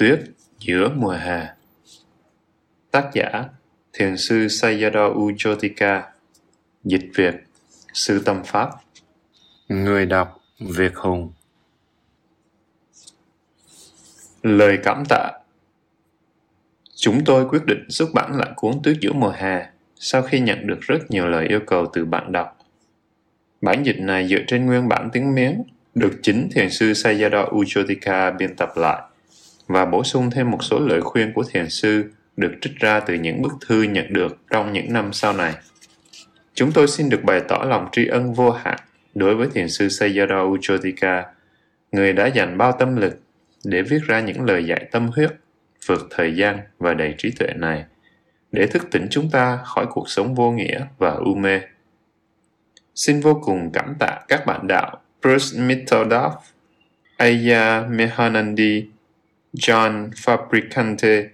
Tuyết giữa mùa hè. Tác giả Thiền sư Sayadaw Ujotika Dịch Việt Sư Tâm Pháp. Người đọc Việt Hùng. Lời cảm tạ. Chúng tôi quyết định xuất bản lại cuốn Tuyết giữa mùa hè sau khi nhận được rất nhiều lời yêu cầu từ bạn đọc. Bản dịch này dựa trên nguyên bản tiếng Miến được chính thiền sư Sayadaw Ujotika biên tập lại và bổ sung thêm một số lời khuyên của thiền sư được trích ra từ những bức thư nhận được trong những năm sau này. Chúng tôi xin được bày tỏ lòng tri ân vô hạn đối với thiền sư Sayadaw Ujotika, người đã dành bao tâm lực để viết ra những lời dạy tâm huyết, vượt thời gian và đầy trí tuệ này, để thức tỉnh chúng ta khỏi cuộc sống vô nghĩa và u mê. Xin vô cùng cảm tạ các bạn đạo Bruce Mitteldaff, Aya Mehanandi, John Fabricante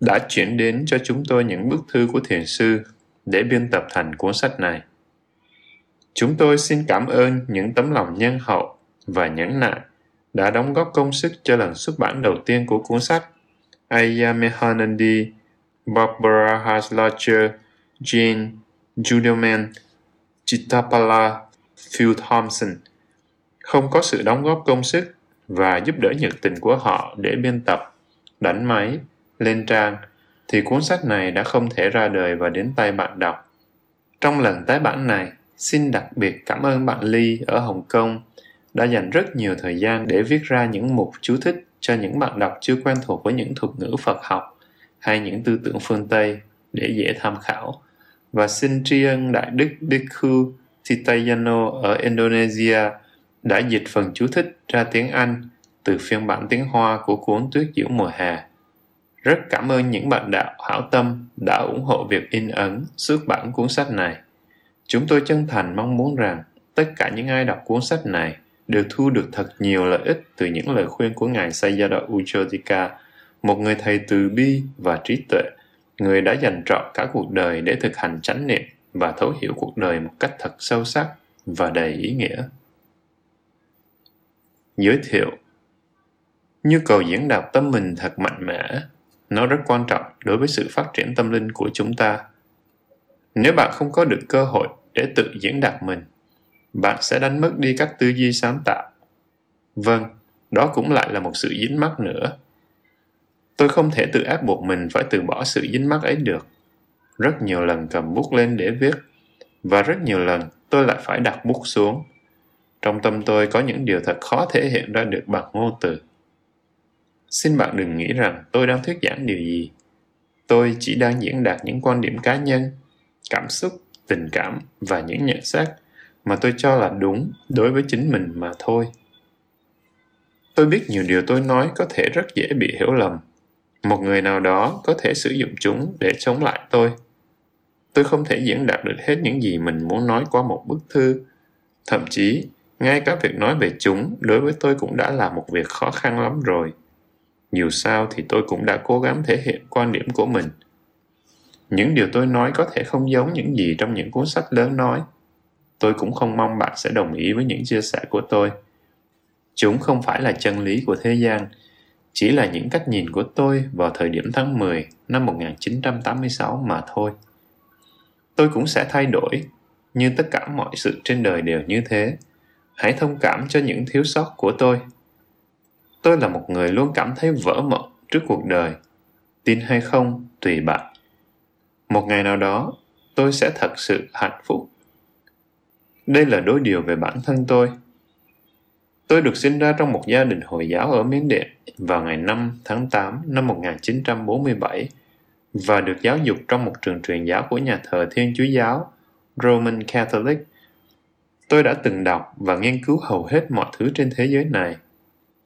đã chuyển đến cho chúng tôi những bức thư của thiền sư để biên tập thành cuốn sách này. Chúng tôi xin cảm ơn những tấm lòng nhân hậu và nhẫn nại đã đóng góp công sức cho lần xuất bản đầu tiên của cuốn sách Aya Mehanandi, Barbara Haslacher, Jane Judelman, Chittapala, Phil Thompson. Không có sự đóng góp công sức và giúp đỡ nhiệt tình của họ để biên tập, đánh máy, lên trang, thì cuốn sách này đã không thể ra đời và đến tay bạn đọc. Trong lần tái bản này, xin đặc biệt cảm ơn bạn Ly ở Hồng Kông đã dành rất nhiều thời gian để viết ra những mục chú thích cho những bạn đọc chưa quen thuộc với những thuật ngữ Phật học hay những tư tưởng phương Tây để dễ tham khảo. Và xin tri ân Đại Đức Dikhu Titayano ở Indonesia đã dịch phần chú thích ra tiếng Anh từ phiên bản tiếng Hoa của cuốn Tuyết giữa mùa hè. Rất cảm ơn những bạn đạo hảo tâm đã ủng hộ việc in ấn, xuất bản cuốn sách này. Chúng tôi chân thành mong muốn rằng tất cả những ai đọc cuốn sách này đều thu được thật nhiều lợi ích từ những lời khuyên của Ngài Sayadaw Uchotika, một người thầy từ bi và trí tuệ, người đã dành trọn cả cuộc đời để thực hành chánh niệm và thấu hiểu cuộc đời một cách thật sâu sắc và đầy ý nghĩa. Giới thiệu Nhu cầu diễn đạt tâm mình thật mạnh mẽ, nó rất quan trọng đối với sự phát triển tâm linh của chúng ta. Nếu bạn không có được cơ hội để tự diễn đạt mình, bạn sẽ đánh mất đi các tư duy sáng tạo. Vâng, đó cũng lại là một sự dính mắc nữa. Tôi không thể tự ép buộc mình phải từ bỏ sự dính mắc ấy được. Rất nhiều lần cầm bút lên để viết, và rất nhiều lần tôi lại phải đặt bút xuống trong tâm tôi có những điều thật khó thể hiện ra được bằng ngôn từ. Xin bạn đừng nghĩ rằng tôi đang thuyết giảng điều gì. Tôi chỉ đang diễn đạt những quan điểm cá nhân, cảm xúc, tình cảm và những nhận xét mà tôi cho là đúng đối với chính mình mà thôi. Tôi biết nhiều điều tôi nói có thể rất dễ bị hiểu lầm. Một người nào đó có thể sử dụng chúng để chống lại tôi. Tôi không thể diễn đạt được hết những gì mình muốn nói qua một bức thư. Thậm chí, ngay cả việc nói về chúng đối với tôi cũng đã là một việc khó khăn lắm rồi. Dù sao thì tôi cũng đã cố gắng thể hiện quan điểm của mình. Những điều tôi nói có thể không giống những gì trong những cuốn sách lớn nói. Tôi cũng không mong bạn sẽ đồng ý với những chia sẻ của tôi. Chúng không phải là chân lý của thế gian, chỉ là những cách nhìn của tôi vào thời điểm tháng 10 năm 1986 mà thôi. Tôi cũng sẽ thay đổi, như tất cả mọi sự trên đời đều như thế hãy thông cảm cho những thiếu sót của tôi. Tôi là một người luôn cảm thấy vỡ mộng trước cuộc đời. Tin hay không, tùy bạn. Một ngày nào đó, tôi sẽ thật sự hạnh phúc. Đây là đối điều về bản thân tôi. Tôi được sinh ra trong một gia đình Hồi giáo ở Miến Điện vào ngày 5 tháng 8 năm 1947 và được giáo dục trong một trường truyền giáo của nhà thờ Thiên Chúa Giáo, Roman Catholic. Tôi đã từng đọc và nghiên cứu hầu hết mọi thứ trên thế giới này.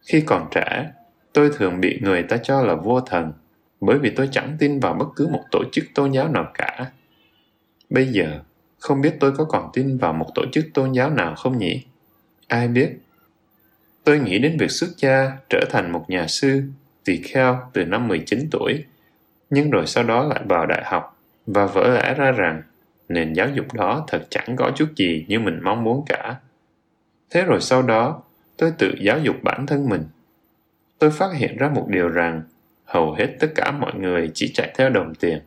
Khi còn trẻ, tôi thường bị người ta cho là vô thần, bởi vì tôi chẳng tin vào bất cứ một tổ chức tôn giáo nào cả. Bây giờ, không biết tôi có còn tin vào một tổ chức tôn giáo nào không nhỉ? Ai biết? Tôi nghĩ đến việc xuất gia trở thành một nhà sư, tỳ kheo từ năm 19 tuổi, nhưng rồi sau đó lại vào đại học và vỡ lẽ ra rằng nền giáo dục đó thật chẳng có chút gì như mình mong muốn cả. Thế rồi sau đó, tôi tự giáo dục bản thân mình. Tôi phát hiện ra một điều rằng hầu hết tất cả mọi người chỉ chạy theo đồng tiền,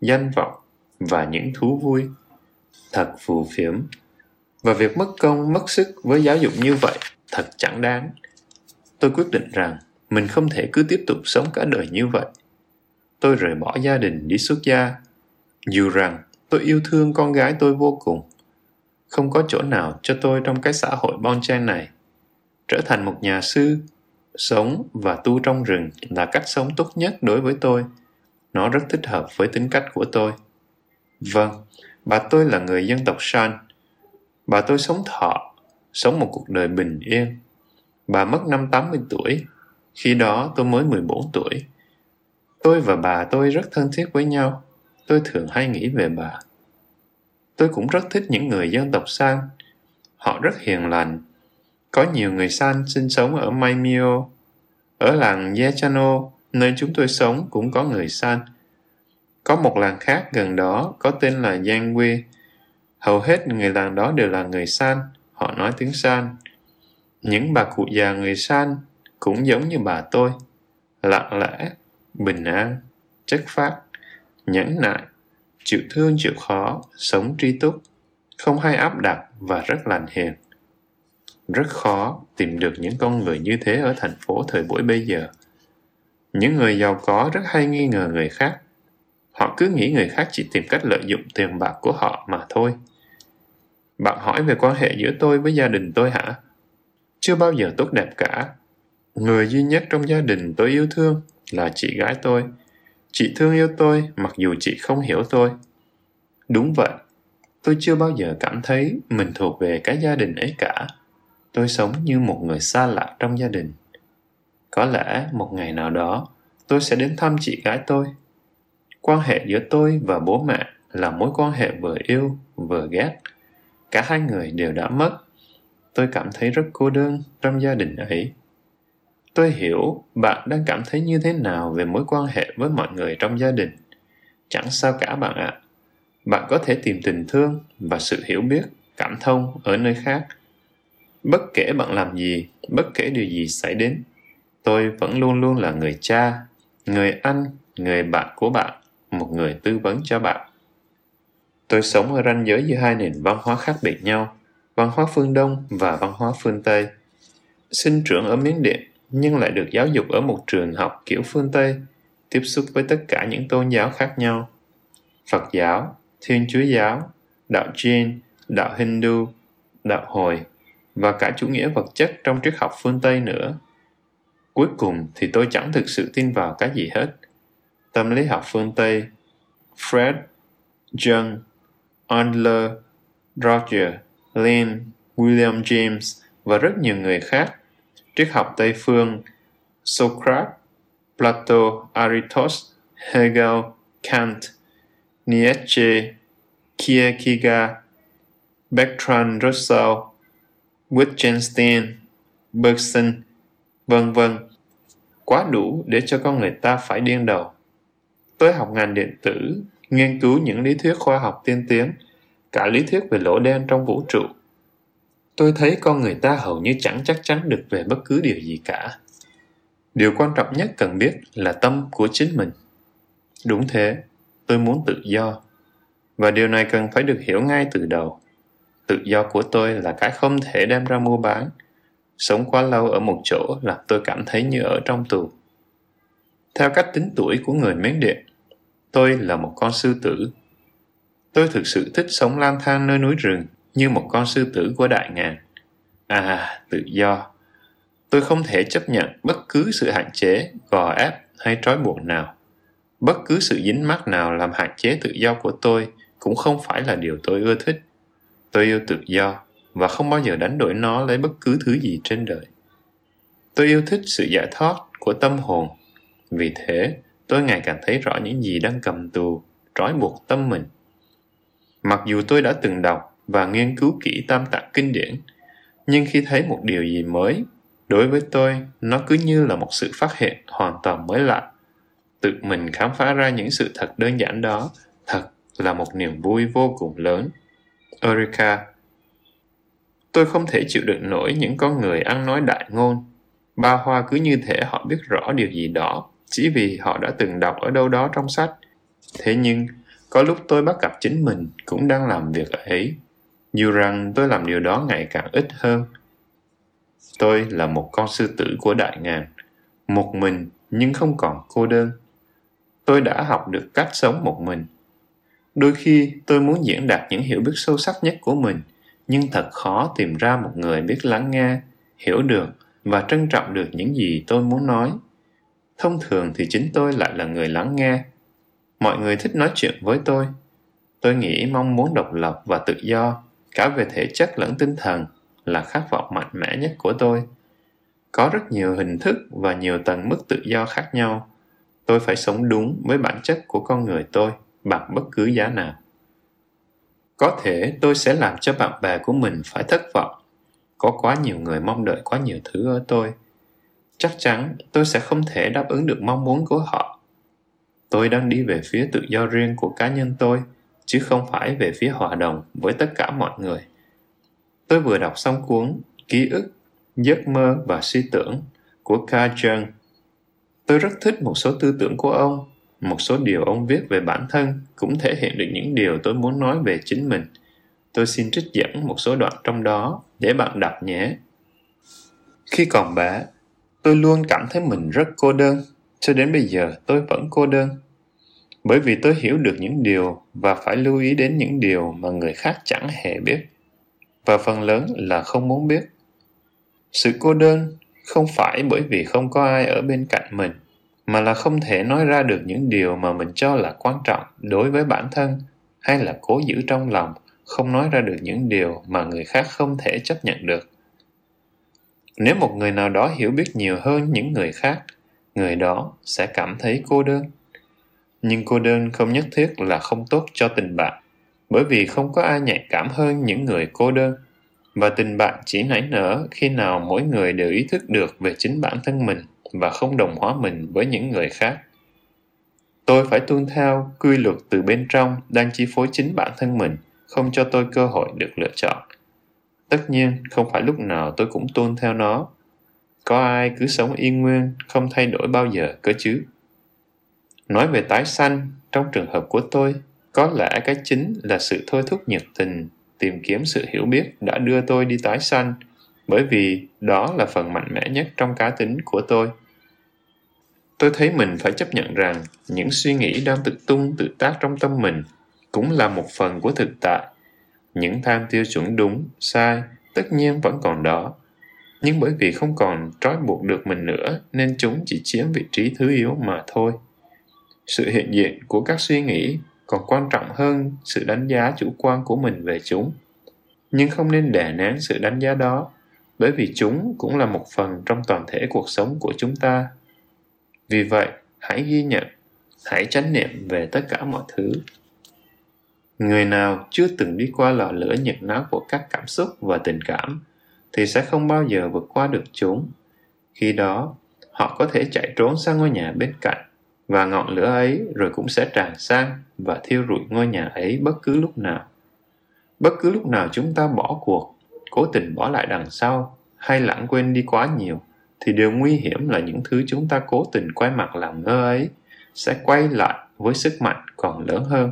danh vọng và những thú vui. Thật phù phiếm. Và việc mất công, mất sức với giáo dục như vậy thật chẳng đáng. Tôi quyết định rằng mình không thể cứ tiếp tục sống cả đời như vậy. Tôi rời bỏ gia đình đi xuất gia. Dù rằng tôi yêu thương con gái tôi vô cùng. Không có chỗ nào cho tôi trong cái xã hội bon chen này. Trở thành một nhà sư, sống và tu trong rừng là cách sống tốt nhất đối với tôi. Nó rất thích hợp với tính cách của tôi. Vâng, bà tôi là người dân tộc San. Bà tôi sống thọ, sống một cuộc đời bình yên. Bà mất năm 80 tuổi. Khi đó tôi mới 14 tuổi. Tôi và bà tôi rất thân thiết với nhau. Tôi thường hay nghĩ về bà. Tôi cũng rất thích những người dân tộc San. Họ rất hiền lành. Có nhiều người San sinh sống ở Maimio. Ở làng Yechano, nơi chúng tôi sống cũng có người San. Có một làng khác gần đó có tên là Yangwe. Hầu hết người làng đó đều là người San. Họ nói tiếng San. Những bà cụ già người San cũng giống như bà tôi. Lặng lẽ, bình an, chất phát, nhẫn nại, chịu thương chịu khó, sống tri túc, không hay áp đặt và rất lành hiền. Rất khó tìm được những con người như thế ở thành phố thời buổi bây giờ. Những người giàu có rất hay nghi ngờ người khác. Họ cứ nghĩ người khác chỉ tìm cách lợi dụng tiền bạc của họ mà thôi. Bạn hỏi về quan hệ giữa tôi với gia đình tôi hả? Chưa bao giờ tốt đẹp cả. Người duy nhất trong gia đình tôi yêu thương là chị gái tôi. Chị thương yêu tôi mặc dù chị không hiểu tôi. Đúng vậy, tôi chưa bao giờ cảm thấy mình thuộc về cái gia đình ấy cả. Tôi sống như một người xa lạ trong gia đình. Có lẽ một ngày nào đó tôi sẽ đến thăm chị gái tôi. Quan hệ giữa tôi và bố mẹ là mối quan hệ vừa yêu vừa ghét. Cả hai người đều đã mất. Tôi cảm thấy rất cô đơn trong gia đình ấy. Tôi hiểu bạn đang cảm thấy như thế nào về mối quan hệ với mọi người trong gia đình. Chẳng sao cả bạn ạ. À. Bạn có thể tìm tình thương và sự hiểu biết, cảm thông ở nơi khác. Bất kể bạn làm gì, bất kể điều gì xảy đến, tôi vẫn luôn luôn là người cha, người anh, người bạn của bạn, một người tư vấn cho bạn. Tôi sống ở ranh giới giữa hai nền văn hóa khác biệt nhau, văn hóa phương Đông và văn hóa phương Tây. Sinh trưởng ở Miến Điện nhưng lại được giáo dục ở một trường học kiểu phương Tây, tiếp xúc với tất cả những tôn giáo khác nhau. Phật giáo, Thiên Chúa giáo, đạo Jain, đạo Hindu, đạo Hồi và cả chủ nghĩa vật chất trong triết học phương Tây nữa. Cuối cùng thì tôi chẳng thực sự tin vào cái gì hết. Tâm lý học phương Tây, Fred, Jung, Adler, Roger, Lynn, William James và rất nhiều người khác triết học Tây phương Socrates, Plato, Aristotle, Hegel, Kant, Nietzsche, Kierkegaard, Bertrand Russell, Wittgenstein, Bergson, vân vân, quá đủ để cho con người ta phải điên đầu. Tôi học ngành điện tử, nghiên cứu những lý thuyết khoa học tiên tiến, cả lý thuyết về lỗ đen trong vũ trụ, tôi thấy con người ta hầu như chẳng chắc chắn được về bất cứ điều gì cả. Điều quan trọng nhất cần biết là tâm của chính mình. Đúng thế, tôi muốn tự do. Và điều này cần phải được hiểu ngay từ đầu. Tự do của tôi là cái không thể đem ra mua bán. Sống quá lâu ở một chỗ làm tôi cảm thấy như ở trong tù. Theo cách tính tuổi của người miến điện, tôi là một con sư tử. Tôi thực sự thích sống lang thang nơi núi rừng như một con sư tử của đại ngàn. À, tự do. Tôi không thể chấp nhận bất cứ sự hạn chế, gò ép hay trói buộc nào. Bất cứ sự dính mắc nào làm hạn chế tự do của tôi cũng không phải là điều tôi ưa thích. Tôi yêu tự do và không bao giờ đánh đổi nó lấy bất cứ thứ gì trên đời. Tôi yêu thích sự giải thoát của tâm hồn. Vì thế, tôi ngày càng thấy rõ những gì đang cầm tù, trói buộc tâm mình. Mặc dù tôi đã từng đọc và nghiên cứu kỹ tam tạng kinh điển. Nhưng khi thấy một điều gì mới đối với tôi nó cứ như là một sự phát hiện hoàn toàn mới lạ. Tự mình khám phá ra những sự thật đơn giản đó thật là một niềm vui vô cùng lớn. Erika Tôi không thể chịu đựng nổi những con người ăn nói đại ngôn. Ba hoa cứ như thể họ biết rõ điều gì đó, chỉ vì họ đã từng đọc ở đâu đó trong sách. Thế nhưng, có lúc tôi bắt gặp chính mình cũng đang làm việc ấy, dù rằng tôi làm điều đó ngày càng ít hơn. Tôi là một con sư tử của đại ngàn, một mình nhưng không còn cô đơn. Tôi đã học được cách sống một mình. Đôi khi tôi muốn diễn đạt những hiểu biết sâu sắc nhất của mình, nhưng thật khó tìm ra một người biết lắng nghe, hiểu được và trân trọng được những gì tôi muốn nói. Thông thường thì chính tôi lại là người lắng nghe. Mọi người thích nói chuyện với tôi. Tôi nghĩ mong muốn độc lập và tự do, cả về thể chất lẫn tinh thần, là khát vọng mạnh mẽ nhất của tôi. Có rất nhiều hình thức và nhiều tầng mức tự do khác nhau. Tôi phải sống đúng với bản chất của con người tôi bằng bất cứ giá nào. Có thể tôi sẽ làm cho bạn bè của mình phải thất vọng. Có quá nhiều người mong đợi quá nhiều thứ ở tôi. Chắc chắn tôi sẽ không thể đáp ứng được mong muốn của họ. Tôi đang đi về phía tự do riêng của cá nhân tôi, chứ không phải về phía hòa đồng với tất cả mọi người. Tôi vừa đọc xong cuốn Ký ức, Giấc mơ và suy tưởng của Carl Jung. Tôi rất thích một số tư tưởng của ông một số điều ông viết về bản thân cũng thể hiện được những điều tôi muốn nói về chính mình. Tôi xin trích dẫn một số đoạn trong đó để bạn đọc nhé. Khi còn bé, tôi luôn cảm thấy mình rất cô đơn. Cho đến bây giờ tôi vẫn cô đơn. Bởi vì tôi hiểu được những điều và phải lưu ý đến những điều mà người khác chẳng hề biết. Và phần lớn là không muốn biết. Sự cô đơn không phải bởi vì không có ai ở bên cạnh mình, mà là không thể nói ra được những điều mà mình cho là quan trọng đối với bản thân hay là cố giữ trong lòng, không nói ra được những điều mà người khác không thể chấp nhận được nếu một người nào đó hiểu biết nhiều hơn những người khác, người đó sẽ cảm thấy cô đơn nhưng cô đơn không nhất thiết là không tốt cho tình bạn, bởi vì không có ai nhạy cảm hơn những người cô đơn. Và tình bạn chỉ nảy nở khi nào mỗi người đều ý thức được về chính bản thân mình và không đồng hóa mình với những người khác. Tôi phải tuân theo quy luật từ bên trong đang chi phối chính bản thân mình, không cho tôi cơ hội được lựa chọn. Tất nhiên, không phải lúc nào tôi cũng tuân theo nó. Có ai cứ sống yên nguyên, không thay đổi bao giờ cơ chứ? Nói về tái sanh, trong trường hợp của tôi, có lẽ cái chính là sự thôi thúc nhiệt tình, tìm kiếm sự hiểu biết đã đưa tôi đi tái sanh, bởi vì đó là phần mạnh mẽ nhất trong cá tính của tôi. Tôi thấy mình phải chấp nhận rằng những suy nghĩ đang tự tung tự tác trong tâm mình cũng là một phần của thực tại. Những tham tiêu chuẩn đúng, sai, tất nhiên vẫn còn đó. Nhưng bởi vì không còn trói buộc được mình nữa, nên chúng chỉ chiếm vị trí thứ yếu mà thôi sự hiện diện của các suy nghĩ còn quan trọng hơn sự đánh giá chủ quan của mình về chúng. Nhưng không nên đè nén sự đánh giá đó, bởi vì chúng cũng là một phần trong toàn thể cuộc sống của chúng ta. Vì vậy, hãy ghi nhận, hãy chánh niệm về tất cả mọi thứ. Người nào chưa từng đi qua lò lửa nhiệt náo của các cảm xúc và tình cảm thì sẽ không bao giờ vượt qua được chúng. Khi đó, họ có thể chạy trốn sang ngôi nhà bên cạnh và ngọn lửa ấy rồi cũng sẽ tràn sang và thiêu rụi ngôi nhà ấy bất cứ lúc nào. Bất cứ lúc nào chúng ta bỏ cuộc, cố tình bỏ lại đằng sau hay lãng quên đi quá nhiều thì điều nguy hiểm là những thứ chúng ta cố tình quay mặt làm ngơ ấy sẽ quay lại với sức mạnh còn lớn hơn.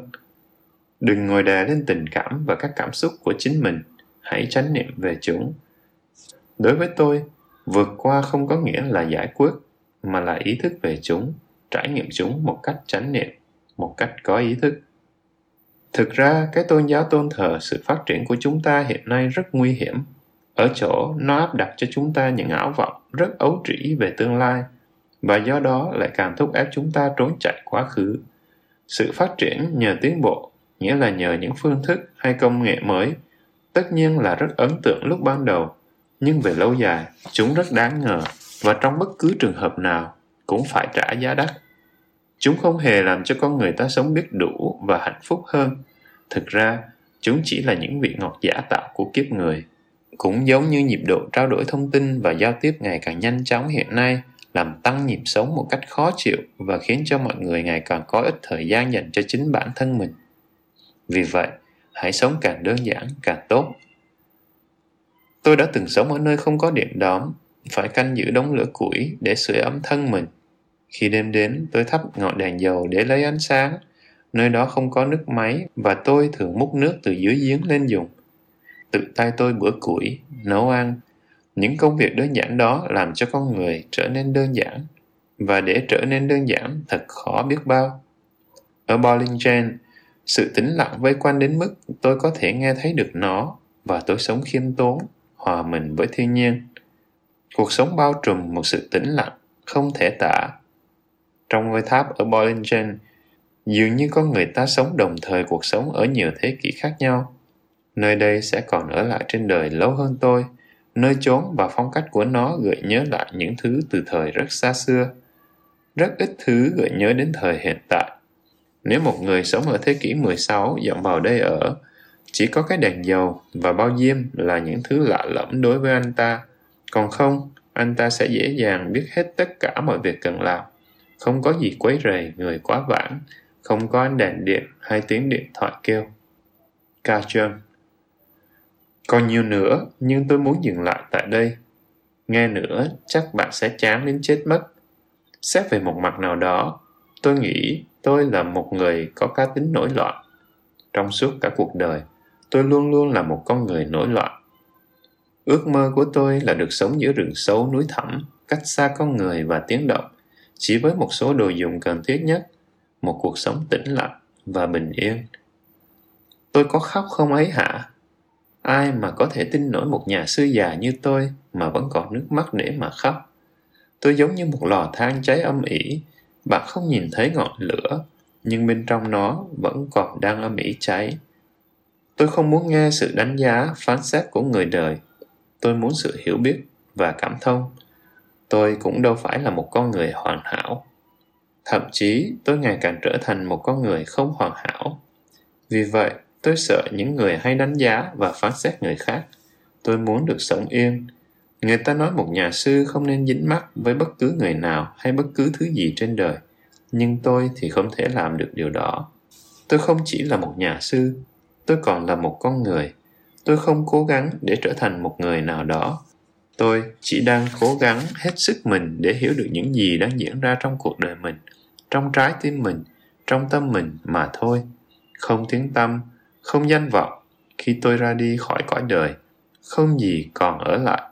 Đừng ngồi đè lên tình cảm và các cảm xúc của chính mình. Hãy chánh niệm về chúng. Đối với tôi, vượt qua không có nghĩa là giải quyết, mà là ý thức về chúng trải nghiệm chúng một cách chánh niệm, một cách có ý thức. Thực ra, cái tôn giáo tôn thờ sự phát triển của chúng ta hiện nay rất nguy hiểm. Ở chỗ, nó áp đặt cho chúng ta những ảo vọng rất ấu trĩ về tương lai, và do đó lại càng thúc ép chúng ta trốn chạy quá khứ. Sự phát triển nhờ tiến bộ, nghĩa là nhờ những phương thức hay công nghệ mới, tất nhiên là rất ấn tượng lúc ban đầu. Nhưng về lâu dài, chúng rất đáng ngờ, và trong bất cứ trường hợp nào cũng phải trả giá đắt. Chúng không hề làm cho con người ta sống biết đủ và hạnh phúc hơn. Thực ra, chúng chỉ là những vị ngọt giả tạo của kiếp người, cũng giống như nhịp độ trao đổi thông tin và giao tiếp ngày càng nhanh chóng hiện nay, làm tăng nhịp sống một cách khó chịu và khiến cho mọi người ngày càng có ít thời gian dành cho chính bản thân mình. Vì vậy, hãy sống càng đơn giản, càng tốt. Tôi đã từng sống ở nơi không có điện đóm, phải canh giữ đống lửa củi để sưởi ấm thân mình. Khi đêm đến, tôi thắp ngọn đèn dầu để lấy ánh sáng. Nơi đó không có nước máy và tôi thường múc nước từ dưới giếng lên dùng. Tự tay tôi bữa củi, nấu ăn. Những công việc đơn giản đó làm cho con người trở nên đơn giản. Và để trở nên đơn giản thật khó biết bao. Ở Bollingen, sự tĩnh lặng vây quanh đến mức tôi có thể nghe thấy được nó và tôi sống khiêm tốn, hòa mình với thiên nhiên. Cuộc sống bao trùm một sự tĩnh lặng, không thể tả. Trong ngôi tháp ở Bollingen, dường như có người ta sống đồng thời cuộc sống ở nhiều thế kỷ khác nhau. Nơi đây sẽ còn ở lại trên đời lâu hơn tôi, nơi chốn và phong cách của nó gợi nhớ lại những thứ từ thời rất xa xưa. Rất ít thứ gợi nhớ đến thời hiện tại. Nếu một người sống ở thế kỷ 16 dọn vào đây ở, chỉ có cái đèn dầu và bao diêm là những thứ lạ lẫm đối với anh ta. Còn không, anh ta sẽ dễ dàng biết hết tất cả mọi việc cần làm. Không có gì quấy rầy người quá vãng, không có ánh đèn điện hay tiếng điện thoại kêu. Ca trơn Còn nhiều nữa, nhưng tôi muốn dừng lại tại đây. Nghe nữa, chắc bạn sẽ chán đến chết mất. Xét về một mặt nào đó, tôi nghĩ tôi là một người có cá tính nổi loạn. Trong suốt cả cuộc đời, tôi luôn luôn là một con người nổi loạn. Ước mơ của tôi là được sống giữa rừng sâu núi thẳm, cách xa con người và tiếng động, chỉ với một số đồ dùng cần thiết nhất, một cuộc sống tĩnh lặng và bình yên. Tôi có khóc không ấy hả? Ai mà có thể tin nổi một nhà sư già như tôi mà vẫn còn nước mắt để mà khóc? Tôi giống như một lò than cháy âm ỉ, bạn không nhìn thấy ngọn lửa, nhưng bên trong nó vẫn còn đang âm ỉ cháy. Tôi không muốn nghe sự đánh giá, phán xét của người đời. Tôi muốn sự hiểu biết và cảm thông. Tôi cũng đâu phải là một con người hoàn hảo. Thậm chí tôi ngày càng trở thành một con người không hoàn hảo. Vì vậy, tôi sợ những người hay đánh giá và phán xét người khác. Tôi muốn được sống yên. Người ta nói một nhà sư không nên dính mắc với bất cứ người nào hay bất cứ thứ gì trên đời. Nhưng tôi thì không thể làm được điều đó. Tôi không chỉ là một nhà sư, tôi còn là một con người. Tôi không cố gắng để trở thành một người nào đó tôi chỉ đang cố gắng hết sức mình để hiểu được những gì đang diễn ra trong cuộc đời mình, trong trái tim mình, trong tâm mình mà thôi. Không tiếng tâm không danh vọng khi tôi ra đi khỏi cõi đời, không gì còn ở lại.